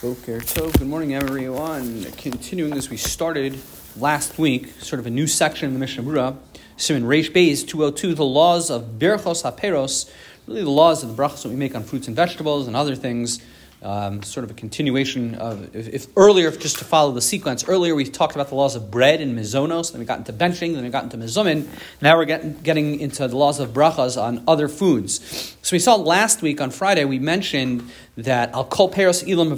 Boker Tov. Good morning, everyone. Continuing as we started last week, sort of a new section in the Mishnah Berurah, Simon Reish Beis 202, the laws of Birchos HaPeros, really the laws of the brachos that we make on fruits and vegetables and other things um, sort of a continuation of if, if, earlier just to follow the sequence earlier we talked about the laws of bread and mizonos then we got into benching then we got into mizumin now we're getting, getting into the laws of brachas on other foods. So we saw last week on friday we mentioned that al kol peros ilam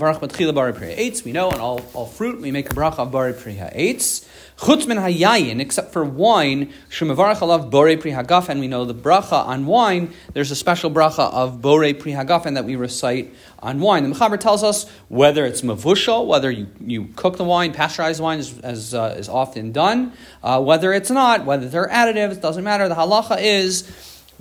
bari priya eitz we know on all, all fruit we make a bracha of bari eitz Chutz min hayayin, except for wine, shemavarach alav bore pri hagafen. We know the bracha on wine. There's a special bracha of bore pri hagafen that we recite on wine. The Mechaber tells us whether it's mavushal, whether you, you cook the wine, pasteurized wine is, as, uh, is often done, uh, whether it's not, whether they're additives, it doesn't matter. The halacha is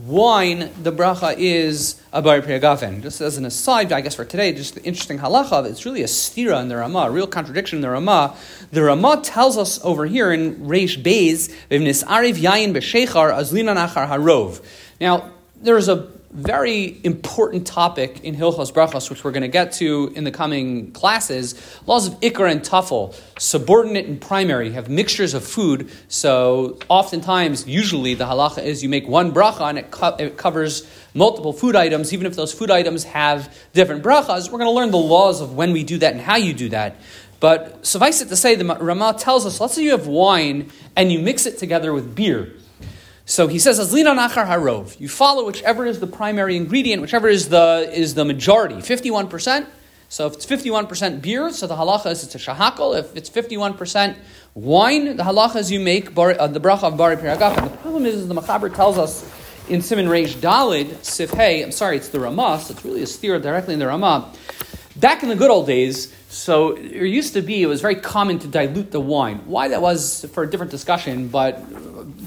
wine, the bracha is a bari priyagafen. Just as an aside, I guess for today, just the interesting halacha, it's really a stira in the Ramah, a real contradiction in the Ramah. The Ramah tells us over here in Reish Beis, Vivnis Ariv Yayin B'Shechar Azlina Nachar Harov. Now, there's a very important topic in Hilchos Brachos, which we're going to get to in the coming classes. Laws of Ikar and Tafel, subordinate and primary, have mixtures of food. So oftentimes, usually the halacha is you make one bracha and it, co- it covers multiple food items, even if those food items have different brachas. We're going to learn the laws of when we do that and how you do that. But suffice it to say, the Ramah tells us, let's say you have wine and you mix it together with beer. So he says, Azlina nachar harov. You follow whichever is the primary ingredient, whichever is the, is the majority, 51%. So if it's 51% beer, so the halacha is it's a shahakal. If it's 51% wine, the halacha is you make bar, uh, the bracha of bari piragaf. And The problem is, the Machaber tells us in Simon Reish Dalid, Sif Hey, I'm sorry, it's the Ramah, so it's really a stira directly in the Ramah. Back in the good old days, so it used to be, it was very common to dilute the wine. Why that was for a different discussion, but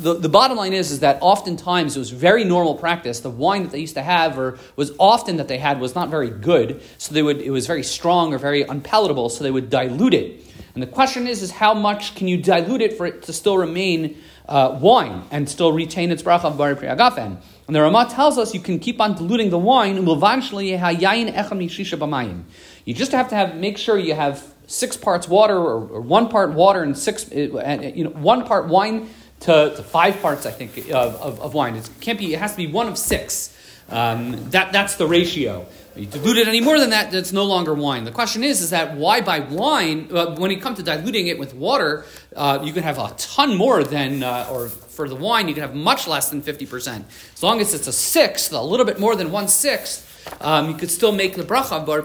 the, the bottom line is, is that oftentimes it was very normal practice. The wine that they used to have, or was often that they had, was not very good. So they would, it was very strong or very unpalatable, so they would dilute it. And the question is, is how much can you dilute it for it to still remain uh, wine and still retain its bracha of bari priagafen? And the Ramah tells us you can keep on diluting the wine. You just have to have make sure you have six parts water or, or one part water and six, uh, you know, one part wine to, to five parts, I think, of, of, of, wine. It can't be. It has to be one of six. Um, that that's the ratio. You dilute it any more than that, it's no longer wine. The question is, is that why by wine, uh, when you come to diluting it with water, uh, you can have a ton more than, uh, or for the wine, you can have much less than 50%. As long as it's a sixth, a little bit more than one sixth, um, you could still make the bracha of bar.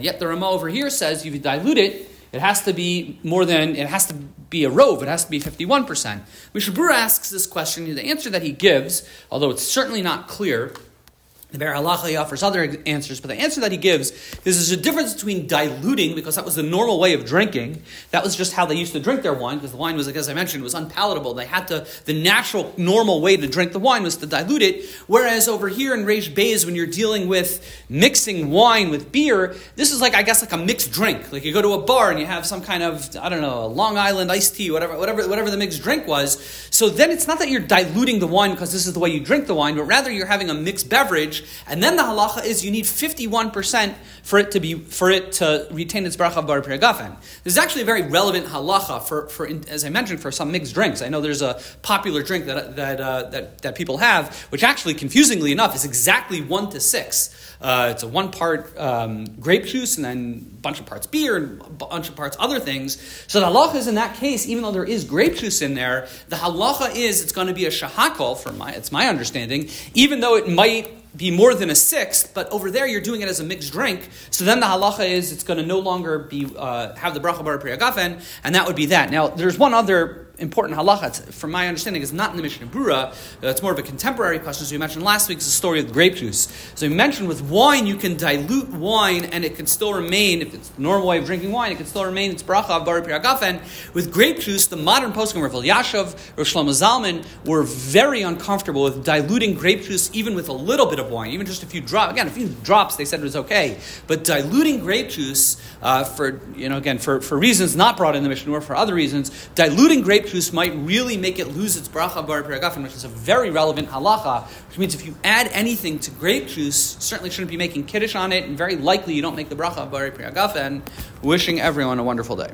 Yet the Ramah over here says if you dilute it, it has to be more than, it has to be a rove, it has to be 51%. Mishnah Berurah asks this question, the answer that he gives, although it's certainly not clear, the Biur Halacha offers other answers, but the answer that he gives is there's a difference between diluting, because that was the normal way of drinking. That was just how they used to drink their wine, because the wine was, as I mentioned, was unpalatable. They had to, the natural, normal way to drink the wine was to dilute it. Whereas over here in Reish Beis, when you're dealing with mixing wine with beer, this is like, I guess, like a mixed drink. Like you go to a bar and you have some kind of, I don't know, Long Island iced tea, whatever, whatever, whatever the mixed drink was. So then it's not that you're diluting the wine because this is the way you drink the wine, but rather you're having a mixed beverage and then the halacha is you need 51% for it to be for it to retain its bracha of bar piragafen. This is actually a very relevant halacha for, for as I mentioned, for some mixed drinks. I know there's a popular drink that, that, uh, that, that people have, which actually, confusingly enough, is exactly 1 to 6. Uh, it's a one part um, grape juice and then a bunch of parts beer and a bunch of parts other things. So the halacha is in that case, even though there is grape juice in there, the halacha is it's going to be a shahakal, for my, it's my understanding, even though it might be more than a sixth, but over there you're doing it as a mixed drink. So then the halacha is it's going to no longer be uh, have the bracha bar priyagafen, and that would be that. Now there's one other important halacha, from my understanding, is not in the Mishnah Berurah. It's more of a contemporary question. So we mentioned last week is the story of grape juice. So we mentioned with wine, you can dilute wine and it can still remain, if it's the normal way of drinking wine, it can still remain its bracha of bari piragafen. With grape juice, the modern poskim, Rav Elyashiv, Rav Shlomo Zalman, were very uncomfortable with diluting grape juice even with a little bit of wine, even just a few drops. Again, a few drops, they said it was okay. But diluting grape juice uh, for, you know, again, for, for reasons not brought in the Mishnah or for other reasons, diluting grape juice might really make it lose its bracha bar peragafen, which is a very relevant halacha, which means if you add anything to grape juice, certainly shouldn't be making kiddush on it, and very likely you don't make the bracha bar peragafen. Wishing everyone a wonderful day.